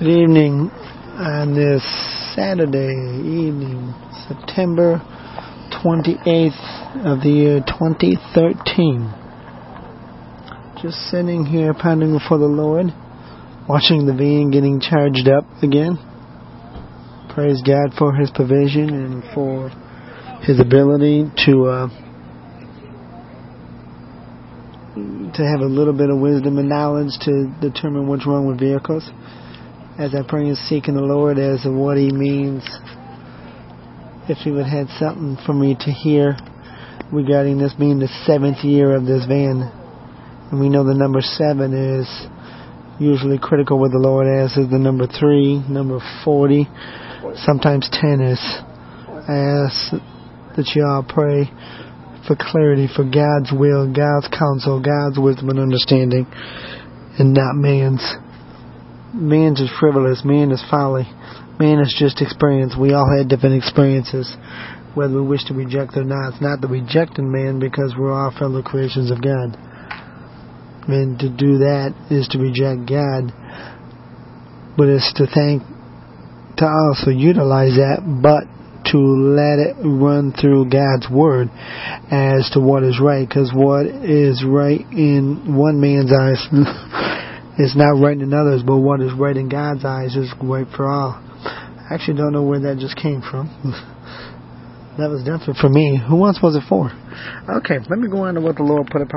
Good evening on this Saturday evening, September 28th of the year 2013. Just sitting here pondering before the Lord, watching the van getting charged up again. Praise God for His provision and for His ability to uh, to have a little bit of wisdom and knowledge to determine what's wrong with vehicles as I pray and seek in the Lord as to what He means. If He would have something for me to hear regarding this being the seventh year of this van. And we know the number seven is usually critical with the Lord, as is the number three, number 40, sometimes ten is. I ask that you all pray for clarity, for God's will, God's counsel, God's wisdom and understanding, and not man's. Man's is frivolous. Man is folly. Man is just experience. We all had different experiences, whether we wish to reject or not. It's not the rejecting man because we're all fellow creations of God. And to do that is to reject God, but it's to thank, to also utilize that, but to let it run through God's word as to what is right, because what is right in one man's eyes is not right in others, but what is right in God's eyes is right for all. I actually don't know where that just came from. that was definitely for me. Who else was it for? Okay, let me go on to what the Lord put upon